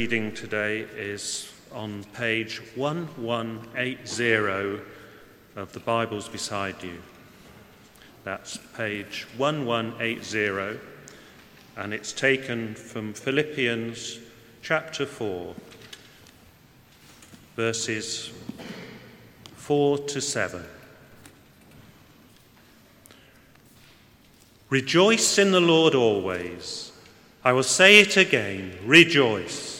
reading today is on page 1180 of the Bibles beside you. That's page 1180, and it's taken from Philippians chapter 4, verses 4 to 7. Rejoice in the Lord always. I will say it again rejoice.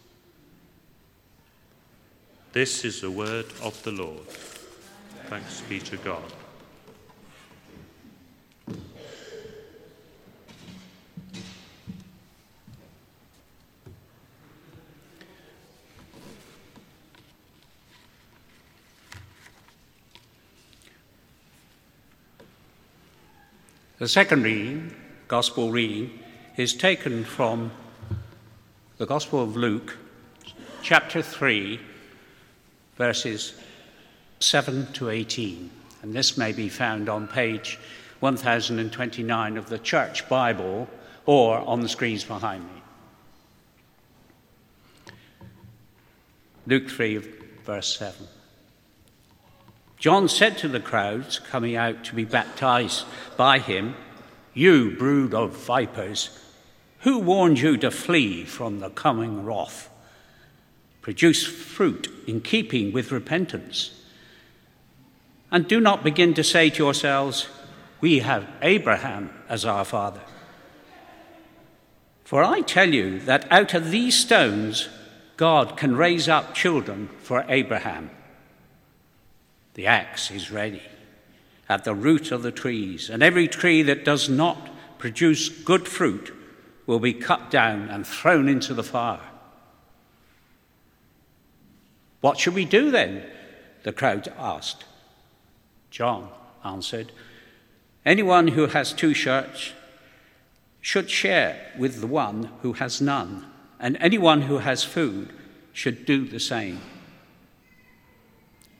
This is the word of the Lord. Thanks be to God. The second reading, Gospel reading, is taken from the Gospel of Luke, chapter 3, verses 7 to 18. And this may be found on page 1029 of the Church Bible or on the screens behind me. Luke 3, verse 7. John said to the crowds coming out to be baptized by him, You brood of vipers, who warned you to flee from the coming wrath? Produce fruit in keeping with repentance. And do not begin to say to yourselves, We have Abraham as our father. For I tell you that out of these stones, God can raise up children for Abraham. The axe is ready at the root of the trees, and every tree that does not produce good fruit will be cut down and thrown into the fire. What should we do then? The crowd asked. John answered, Anyone who has two shirts should share with the one who has none, and anyone who has food should do the same.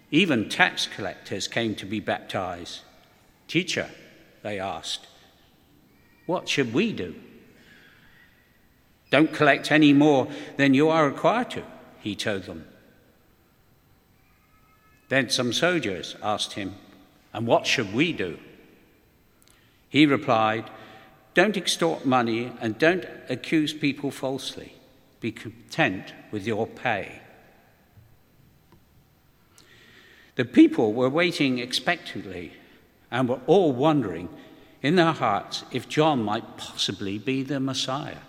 Even tax collectors came to be baptized. Teacher, they asked, what should we do? Don't collect any more than you are required to, he told them. Then some soldiers asked him, And what should we do? He replied, Don't extort money and don't accuse people falsely. Be content with your pay. The people were waiting expectantly and were all wondering in their hearts if John might possibly be the Messiah.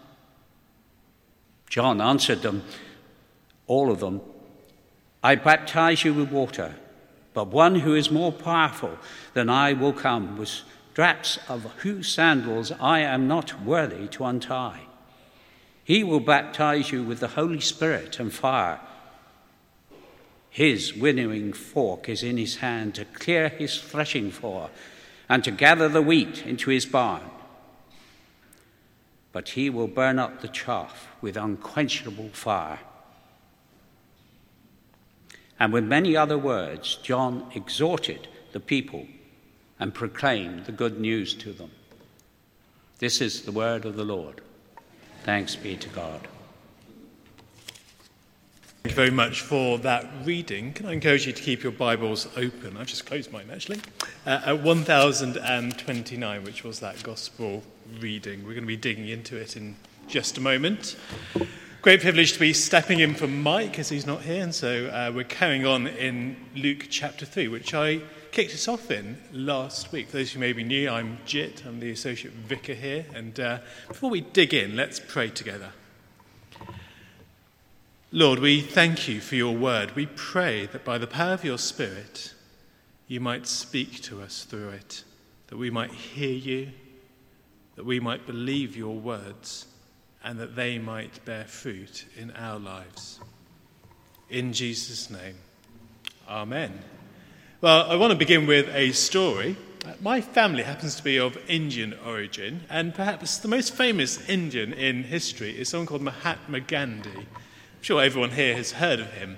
John answered them, all of them, I baptize you with water, but one who is more powerful than I will come, with straps of whose sandals I am not worthy to untie. He will baptize you with the Holy Spirit and fire. His winnowing fork is in his hand to clear his threshing floor and to gather the wheat into his barn. But he will burn up the chaff with unquenchable fire. And with many other words, John exhorted the people and proclaimed the good news to them. This is the word of the Lord. Thanks be to God. Thank you very much for that reading. Can I encourage you to keep your Bibles open? I've just closed mine actually. Uh, at 1029, which was that gospel reading. We're going to be digging into it in just a moment. Great privilege to be stepping in for Mike as he's not here, and so uh, we're carrying on in Luke chapter 3, which I kicked us off in last week. For those who may be new, I'm Jit, I'm the associate vicar here, and uh, before we dig in, let's pray together. Lord, we thank you for your word. We pray that by the power of your Spirit, you might speak to us through it, that we might hear you, that we might believe your words, and that they might bear fruit in our lives. In Jesus' name, Amen. Well, I want to begin with a story. My family happens to be of Indian origin, and perhaps the most famous Indian in history is someone called Mahatma Gandhi. I'm sure everyone here has heard of him.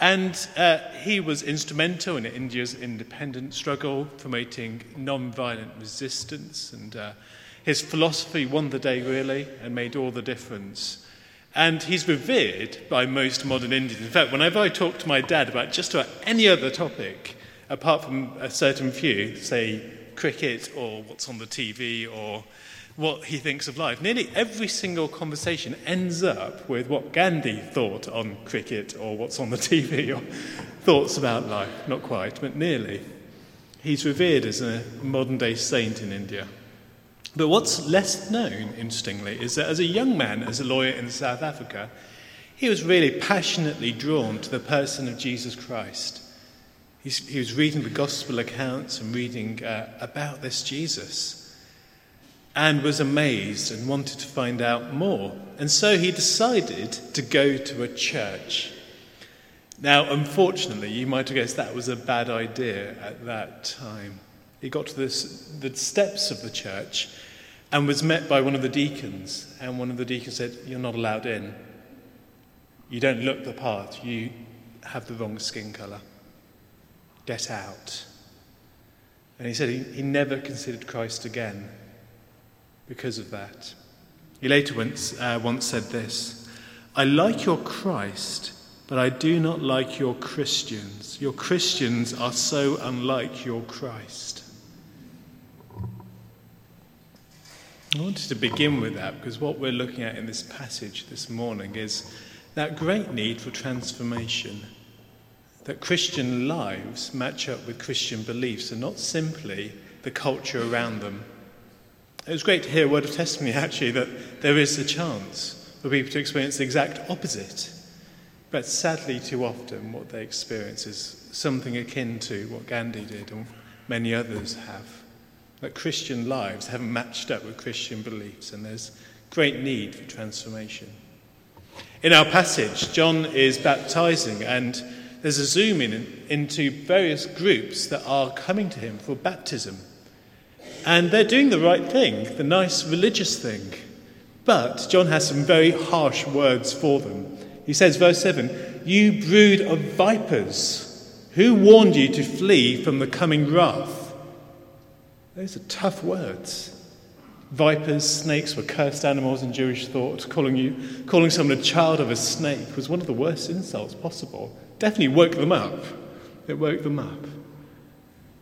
And uh, he was instrumental in India's independence struggle, promoting non-violent resistance, and uh, his philosophy won the day really and made all the difference. And he's revered by most modern Indians. In fact, whenever I talk to my dad about just about any other topic, apart from a certain few, say cricket or what's on the TV or what he thinks of life. Nearly every single conversation ends up with what Gandhi thought on cricket or what's on the TV or thoughts about life. Not quite, but nearly. He's revered as a modern day saint in India. But what's less known, interestingly, is that as a young man, as a lawyer in South Africa, he was really passionately drawn to the person of Jesus Christ. He's, he was reading the gospel accounts and reading uh, about this Jesus and was amazed and wanted to find out more. And so he decided to go to a church. Now, unfortunately, you might have guessed that was a bad idea at that time. He got to this, the steps of the church and was met by one of the deacons. And one of the deacons said, You're not allowed in. You don't look the part. You have the wrong skin colour. Get out. And he said he, he never considered Christ again because of that. He later once, uh, once said this I like your Christ, but I do not like your Christians. Your Christians are so unlike your Christ. I wanted to begin with that because what we're looking at in this passage this morning is that great need for transformation. That Christian lives match up with Christian beliefs and not simply the culture around them. It was great to hear a word of testimony, actually, that there is a chance for people to experience the exact opposite. But sadly, too often, what they experience is something akin to what Gandhi did and many others have. That Christian lives haven't matched up with Christian beliefs, and there's great need for transformation. In our passage, John is baptizing, and there's a zoom in into various groups that are coming to him for baptism. And they're doing the right thing, the nice religious thing. But John has some very harsh words for them. He says, verse 7 You brood of vipers, who warned you to flee from the coming wrath? Those are tough words. Vipers, snakes were cursed animals in Jewish thought. Calling, you, calling someone a child of a snake was one of the worst insults possible. Definitely woke them up. It woke them up.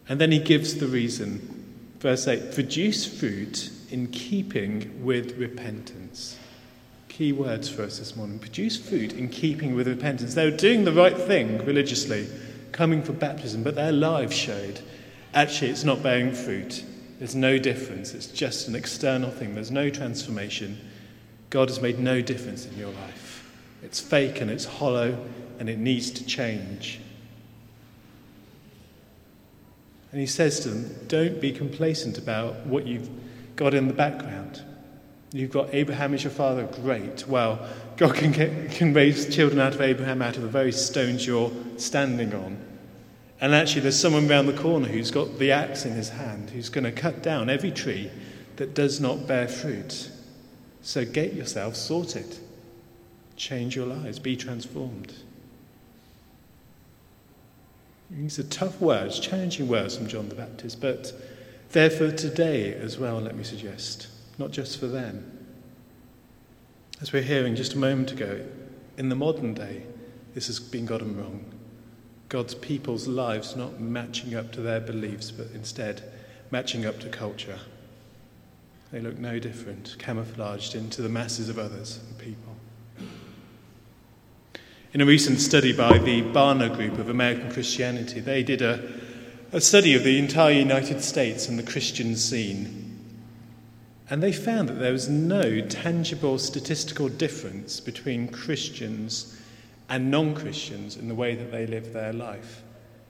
And then he gives the reason Verse 8 produce fruit in keeping with repentance. Key words for us this morning. Produce fruit in keeping with repentance. They were doing the right thing religiously, coming for baptism, but their lives showed actually it's not bearing fruit. There's no difference. It's just an external thing. There's no transformation. God has made no difference in your life. It's fake and it's hollow and it needs to change. And he says to them, Don't be complacent about what you've got in the background. You've got Abraham as your father, great. Well, God can, get, can raise children out of Abraham out of the very stones you're standing on. And actually, there's someone round the corner who's got the axe in his hand who's going to cut down every tree that does not bear fruit. So get yourself sorted. Change your lives. Be transformed. These are tough words, challenging words from John the Baptist, but they're for today as well, let me suggest, not just for then. As we're hearing just a moment ago, in the modern day, this has been gotten wrong. God's people's lives not matching up to their beliefs, but instead matching up to culture. They look no different, camouflaged into the masses of others and people. In a recent study by the Barna Group of American Christianity, they did a, a study of the entire United States and the Christian scene. And they found that there was no tangible statistical difference between Christians and non Christians in the way that they live their life.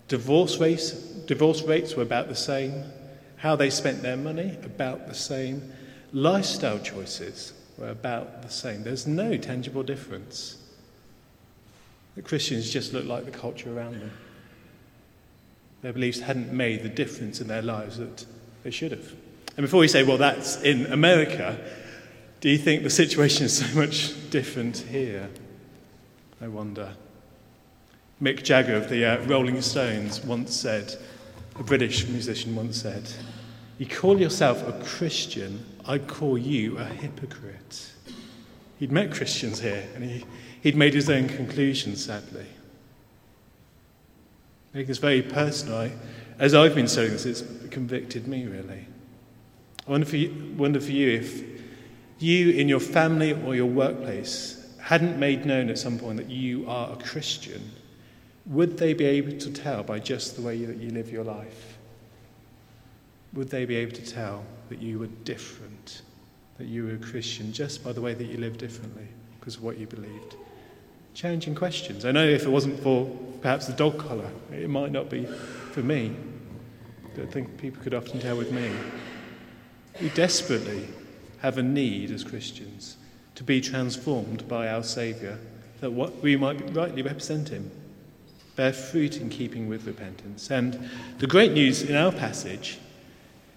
Divorce rates, divorce rates were about the same, how they spent their money, about the same, lifestyle choices were about the same. There's no tangible difference. that Christians just looked like the culture around them. Their beliefs hadn't made the difference in their lives that they should have. And before you say, well, that's in America, do you think the situation is so much different here? I wonder. Mick Jagger of the uh, Rolling Stones once said, a British musician once said, You call yourself a Christian, I'd call you a hypocrite. He'd met Christians here and he, he'd made his own conclusions, sadly. I think it's very personal. I, as I've been studying this, it's convicted me, really. I wonder for, you, wonder for you if you in your family or your workplace hadn't made known at some point that you are a Christian, would they be able to tell by just the way that you live your life? Would they be able to tell that you were different, that you were a Christian just by the way that you live differently because of what you believed? Challenging questions. I know if it wasn't for perhaps the dog collar, it might not be for me. I think people could often tell with me. We desperately have a need as Christians to be transformed by our Saviour, that what we might rightly represent Him, bear fruit in keeping with repentance. And the great news in our passage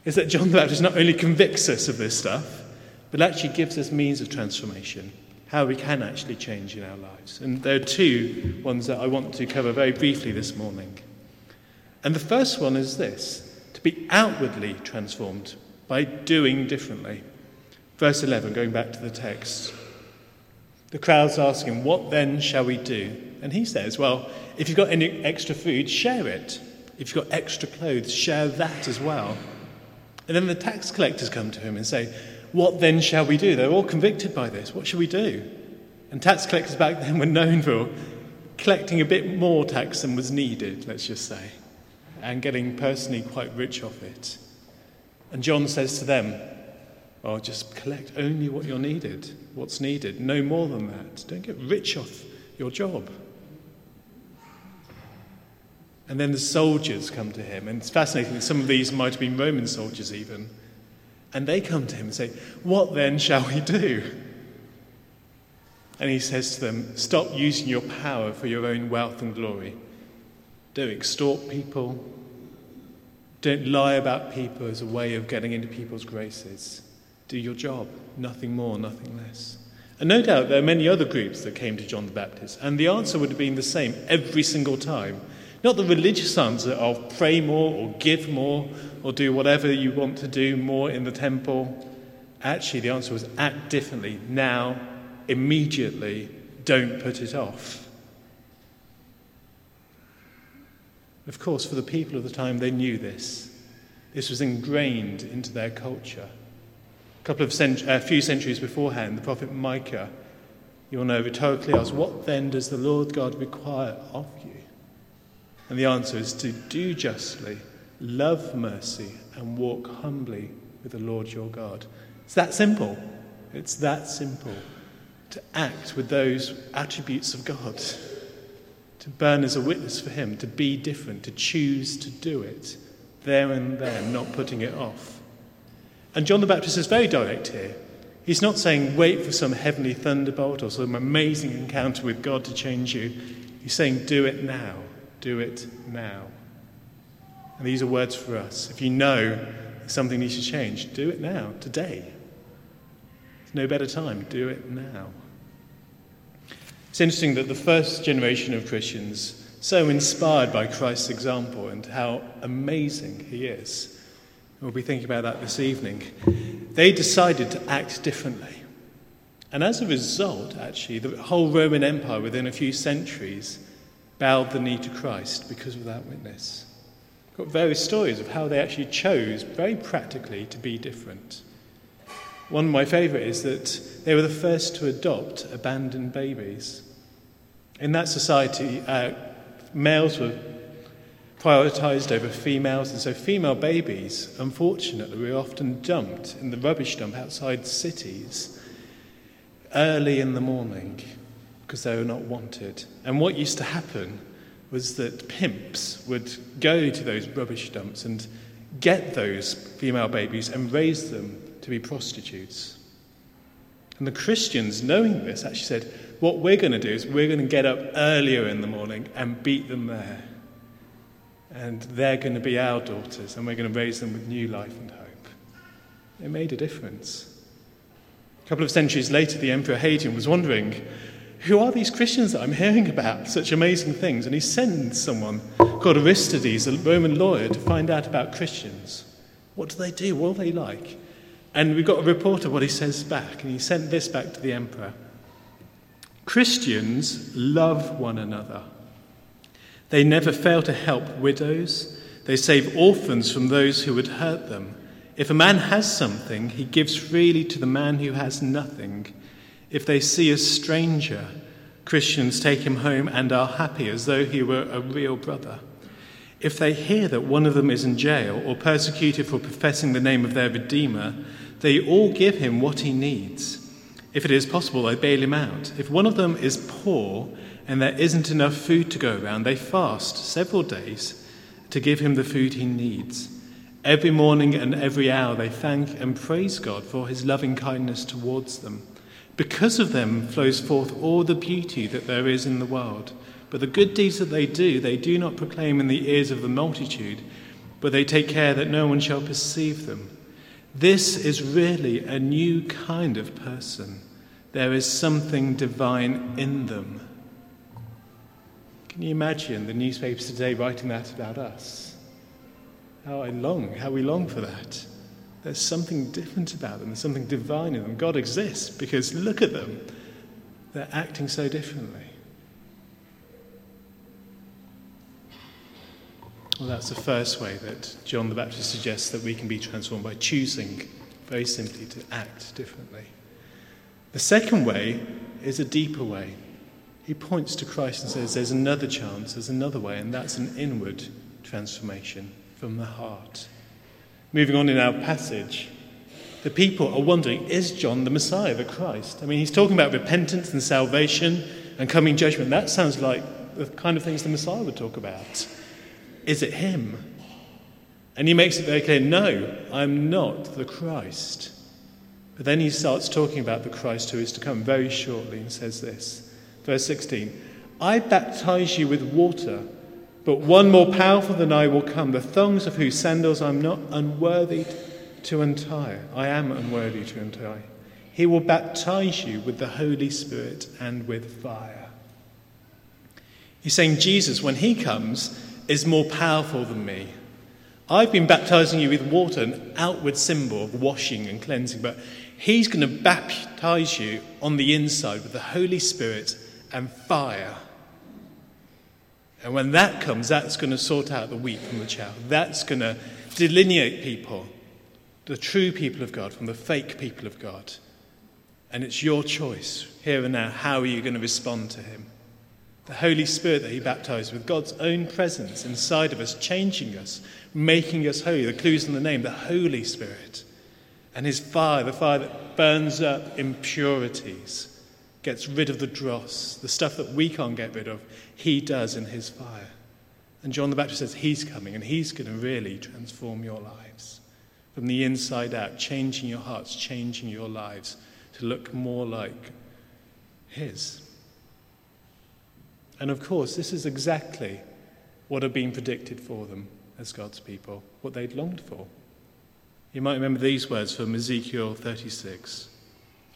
is that John the Baptist not only convicts us of this stuff, but actually gives us means of transformation how we can actually change in our lives. And there are two ones that I want to cover very briefly this morning. And the first one is this to be outwardly transformed by doing differently. Verse 11, going back to the text. The crowd's asking, What then shall we do? And he says, Well, if you've got any extra food, share it. If you've got extra clothes, share that as well. And then the tax collectors come to him and say, what then shall we do? They're all convicted by this. What shall we do? And tax collectors back then were known for collecting a bit more tax than was needed, let's just say, and getting personally quite rich off it. And John says to them, Oh, just collect only what you're needed, what's needed, no more than that. Don't get rich off your job. And then the soldiers come to him, and it's fascinating that some of these might have been Roman soldiers even. And they come to him and say, What then shall we do? And he says to them, Stop using your power for your own wealth and glory. Don't extort people. Don't lie about people as a way of getting into people's graces. Do your job, nothing more, nothing less. And no doubt there are many other groups that came to John the Baptist, and the answer would have been the same every single time. Not the religious answer of pray more or give more or do whatever you want to do more in the temple. Actually, the answer was act differently now, immediately, don't put it off. Of course, for the people of the time, they knew this. This was ingrained into their culture. A couple of cent- a few centuries beforehand, the prophet Micah, you'll know rhetorically asks, What then does the Lord God require of you? And the answer is to do justly, love mercy, and walk humbly with the Lord your God. It's that simple. It's that simple to act with those attributes of God, to burn as a witness for Him, to be different, to choose to do it there and then, not putting it off. And John the Baptist is very direct here. He's not saying, wait for some heavenly thunderbolt or some amazing encounter with God to change you. He's saying, do it now. Do it now. And these are words for us. If you know something needs to change, do it now, today. There's no better time. Do it now. It's interesting that the first generation of Christians, so inspired by Christ's example and how amazing he is, we'll be thinking about that this evening, they decided to act differently. And as a result, actually, the whole Roman Empire within a few centuries bowed the knee to Christ because of that witness. Got various stories of how they actually chose, very practically, to be different. One of my favourite is that they were the first to adopt abandoned babies. In that society, uh, males were prioritised over females, and so female babies, unfortunately, were often dumped in the rubbish dump outside cities early in the morning because they were not wanted. And what used to happen was that pimps would go to those rubbish dumps and get those female babies and raise them to be prostitutes. And the Christians, knowing this, actually said, What we're going to do is we're going to get up earlier in the morning and beat them there. And they're going to be our daughters, and we're going to raise them with new life and hope. It made a difference. A couple of centuries later, the Emperor Hadrian was wondering, Who are these Christians that I'm hearing about? Such amazing things. And he sends someone called Aristides, a Roman lawyer, to find out about Christians. What do they do? What are they like? And we've got a report of what he says back, and he sent this back to the emperor. Christians love one another. They never fail to help widows. They save orphans from those who would hurt them. If a man has something, he gives freely to the man who has nothing. If they see a stranger, Christians take him home and are happy as though he were a real brother. If they hear that one of them is in jail or persecuted for professing the name of their Redeemer, they all give him what he needs. If it is possible, they bail him out. If one of them is poor and there isn't enough food to go around, they fast several days to give him the food he needs. Every morning and every hour they thank and praise God for his loving kindness towards them. Because of them flows forth all the beauty that there is in the world. But the good deeds that they do, they do not proclaim in the ears of the multitude, but they take care that no one shall perceive them. This is really a new kind of person. There is something divine in them. Can you imagine the newspapers today writing that about us? How I long, how we long for that. There's something different about them, there's something divine in them. God exists because look at them. They're acting so differently. Well, that's the first way that John the Baptist suggests that we can be transformed by choosing, very simply, to act differently. The second way is a deeper way. He points to Christ and says, There's another chance, there's another way, and that's an inward transformation from the heart. Moving on in our passage, the people are wondering, Is John the Messiah, the Christ? I mean, he's talking about repentance and salvation and coming judgment. That sounds like the kind of things the Messiah would talk about. Is it him? And he makes it very clear no, I'm not the Christ. But then he starts talking about the Christ who is to come very shortly and says this. Verse 16 I baptize you with water, but one more powerful than I will come, the thongs of whose sandals I'm not unworthy to untie. I am unworthy to untie. He will baptize you with the Holy Spirit and with fire. He's saying Jesus, when he comes, is more powerful than me. I've been baptizing you with water, an outward symbol of washing and cleansing, but He's going to baptize you on the inside with the Holy Spirit and fire. And when that comes, that's going to sort out the wheat from the chaff. That's going to delineate people, the true people of God, from the fake people of God. And it's your choice, here and now, how are you going to respond to Him? the Holy Spirit that He baptized with, God's own presence inside of us, changing us, making us holy. The clues in the name, the Holy Spirit. And His fire, the fire that burns up impurities, gets rid of the dross, the stuff that we can't get rid of, He does in His fire. And John the Baptist says He's coming and He's going to really transform your lives from the inside out, changing your hearts, changing your lives to look more like His. And of course, this is exactly what had been predicted for them as God's people, what they'd longed for. You might remember these words from Ezekiel 36,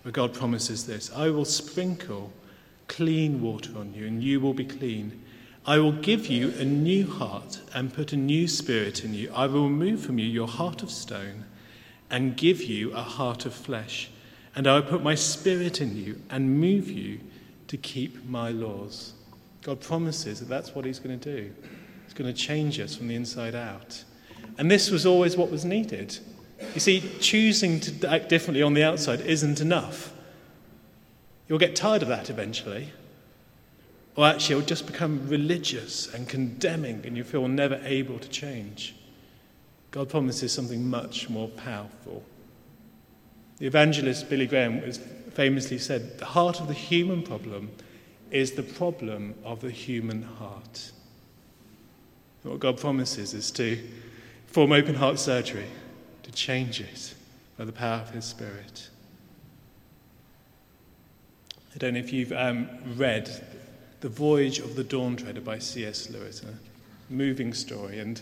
where God promises this I will sprinkle clean water on you, and you will be clean. I will give you a new heart and put a new spirit in you. I will remove from you your heart of stone and give you a heart of flesh. And I will put my spirit in you and move you to keep my laws. God promises that that's what He's going to do. He's going to change us from the inside out. And this was always what was needed. You see, choosing to act differently on the outside isn't enough. You'll get tired of that eventually. Or actually, you'll just become religious and condemning, and you feel never able to change. God promises something much more powerful. The evangelist Billy Graham famously said, The heart of the human problem is the problem of the human heart. What God promises is to form open heart surgery, change it by the power of His Spirit. I don't know if you've um, read The Voyage of the Dawn Treader by C.S. Lewis, a moving story. And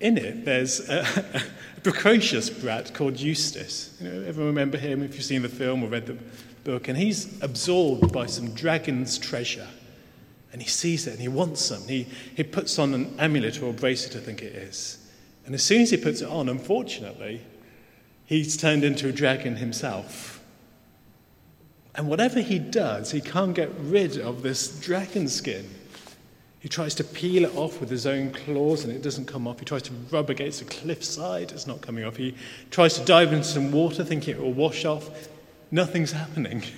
in it, there's a, a precocious brat called Eustace. You know, everyone remember him if you've seen the film or read the book? And he's absorbed by some dragon's treasure. And he sees it and he wants some. He, he puts on an amulet or a bracelet, I think it is. And as soon as he puts it on, unfortunately, he's turned into a dragon himself. And whatever he does, he can't get rid of this dragon skin. He tries to peel it off with his own claws and it doesn't come off. He tries to rub against a cliffside, it's not coming off. He tries to dive into some water thinking it will wash off. Nothing's happening.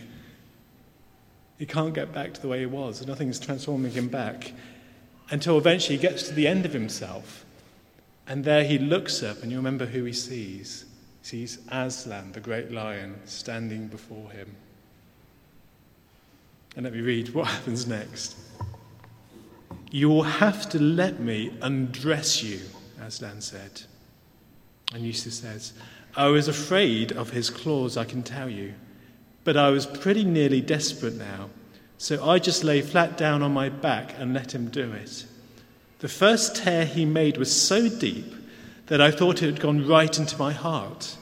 He can't get back to the way he was. Nothing's transforming him back until eventually he gets to the end of himself. And there he looks up, and you remember who he sees. He sees Aslan, the great lion, standing before him. And let me read what happens next. You will have to let me undress you, Aslan said. And Eustace says, I was afraid of his claws, I can tell you, but I was pretty nearly desperate now, so I just lay flat down on my back and let him do it. The first tear he made was so deep that I thought it had gone right into my heart.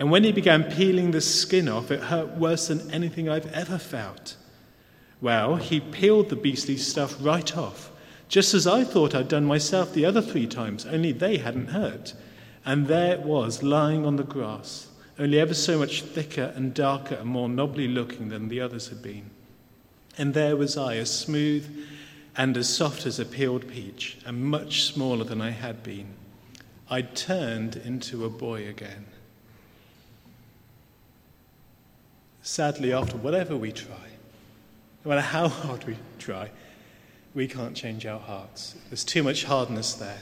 And when he began peeling the skin off, it hurt worse than anything I've ever felt. Well, he peeled the beastly stuff right off, just as I thought I'd done myself the other three times, only they hadn't hurt. And there it was, lying on the grass, only ever so much thicker and darker and more knobbly looking than the others had been. And there was I, as smooth and as soft as a peeled peach, and much smaller than I had been. I'd turned into a boy again. Sadly, after whatever we try, no matter how hard we try, we can't change our hearts. There's too much hardness there,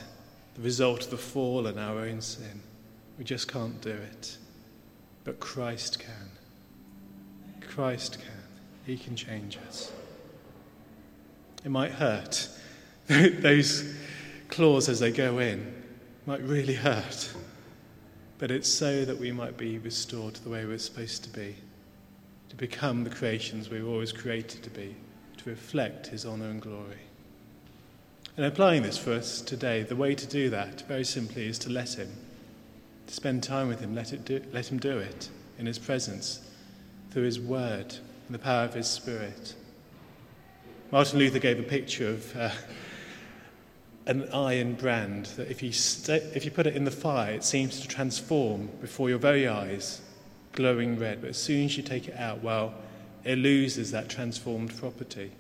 the result of the fall and our own sin. We just can't do it. But Christ can. Christ can. He can change us. It might hurt. Those claws as they go in might really hurt. But it's so that we might be restored to the way we're supposed to be to become the creations we were always created to be, to reflect His honour and glory. And applying this for us today, the way to do that, very simply, is to let Him, to spend time with Him, let, it do, let Him do it in His presence, through His Word and the power of His Spirit. Martin Luther gave a picture of uh, an iron brand that if you, st- if you put it in the fire, it seems to transform before your very eyes glowing red, but as soon as you take it out, well, it loses that transformed property.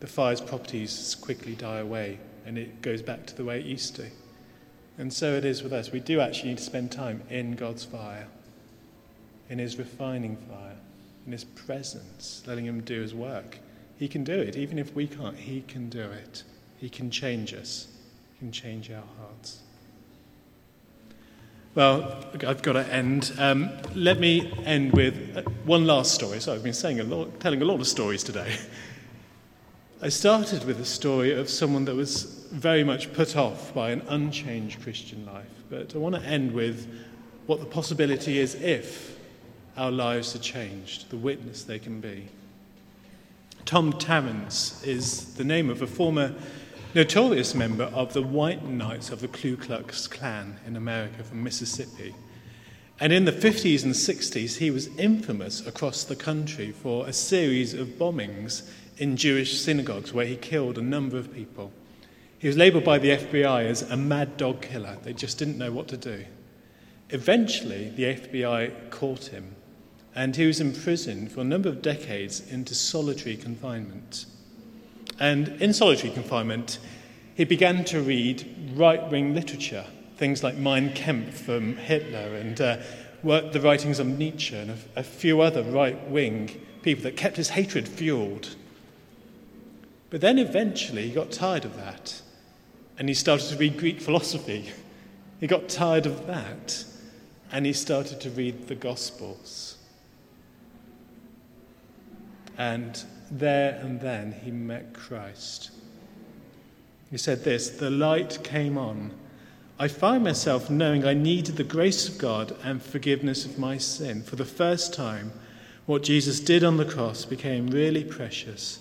The fire's properties quickly die away and it goes back to the way it used to. And so it is with us. We do actually need to spend time in God's fire, in His refining fire, in His presence, letting Him do His work. He can do it. Even if we can't, He can do it. He can change us, He can change our hearts. Well, I've got to end. Um, let me end with one last story. So I've been saying a lot, telling a lot of stories today. I started with a story of someone that was very much put off by an unchanged Christian life. But I want to end with what the possibility is if our lives are changed, the witness they can be. Tom Tarrants is the name of a former notorious member of the White Knights of the Ku Klux Klan in America from Mississippi. And in the 50s and 60s, he was infamous across the country for a series of bombings in Jewish synagogues where he killed a number of people. He was labeled by the FBI as a mad dog killer. They just didn't know what to do. Eventually, the FBI caught him, and he was imprisoned for a number of decades into solitary confinement. And in solitary confinement, he began to read right wing literature, things like Mein Kampf from Hitler and uh, the writings of Nietzsche and a, a few other right wing people that kept his hatred fueled. But then eventually he got tired of that and he started to read Greek philosophy. He got tired of that and he started to read the Gospels. And there and then he met Christ. He said this The light came on. I find myself knowing I needed the grace of God and forgiveness of my sin for the first time What Jesus did on the cross became really precious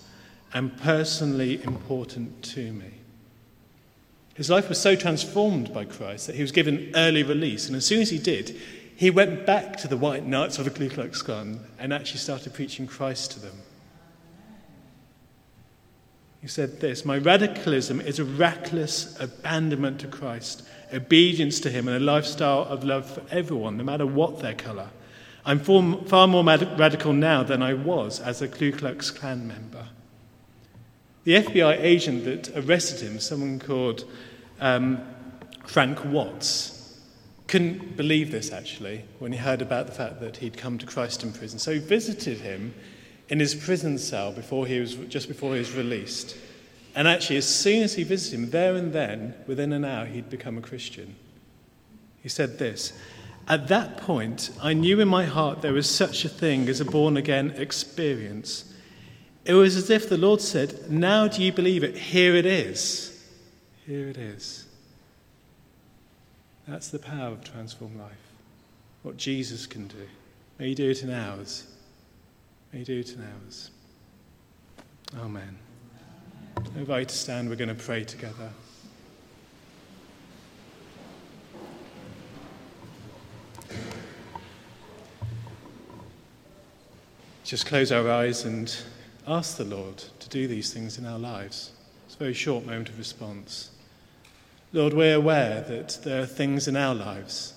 and personally important to me. His life was so transformed by Christ that he was given early release, and as soon as he did, he went back to the white knights of the Ku Klux Klan and actually started preaching Christ to them. He said this My radicalism is a reckless abandonment to Christ, obedience to Him, and a lifestyle of love for everyone, no matter what their colour. I'm far more radical now than I was as a Ku Klux Klan member. The FBI agent that arrested him, someone called um, Frank Watts, couldn't believe this actually when he heard about the fact that he'd come to Christ in prison. So he visited him in his prison cell before he was, just before he was released. And actually, as soon as he visited him, there and then, within an hour, he'd become a Christian. He said this at that point, I knew in my heart there was such a thing as a born again experience. It was as if the Lord said, Now do you believe it? Here it is. Here it is. That's the power of transformed life. What Jesus can do. May He do it in ours. May He do it in ours. Amen. I invite you to stand. We're going to pray together. just close our eyes and ask the Lord to do these things in our lives. It's a very short moment of response. Lord, we're aware that there are things in our lives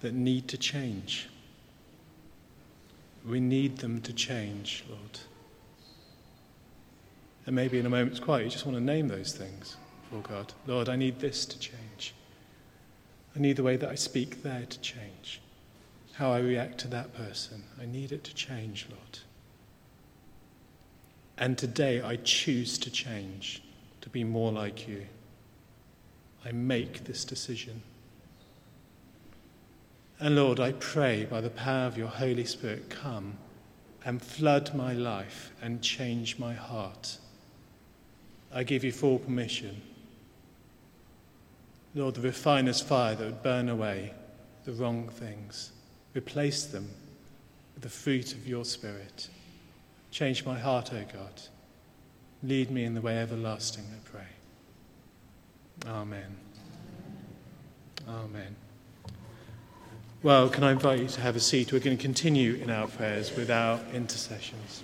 that need to change. We need them to change, Lord. And maybe in a moment's quiet, you just want to name those things for God. Lord, I need this to change. I need the way that I speak there to change. How I react to that person. I need it to change, Lord. And today I choose to change, to be more like you. I make this decision. And Lord, I pray by the power of your Holy Spirit, come and flood my life and change my heart. I give you full permission. Lord, the refiner's fire that would burn away the wrong things, replace them with the fruit of your Spirit. Change my heart, O God. Lead me in the way everlasting, I pray. Amen. Amen. Well, can I invite you to have a seat? We're going to continue in our prayers with our intercessions.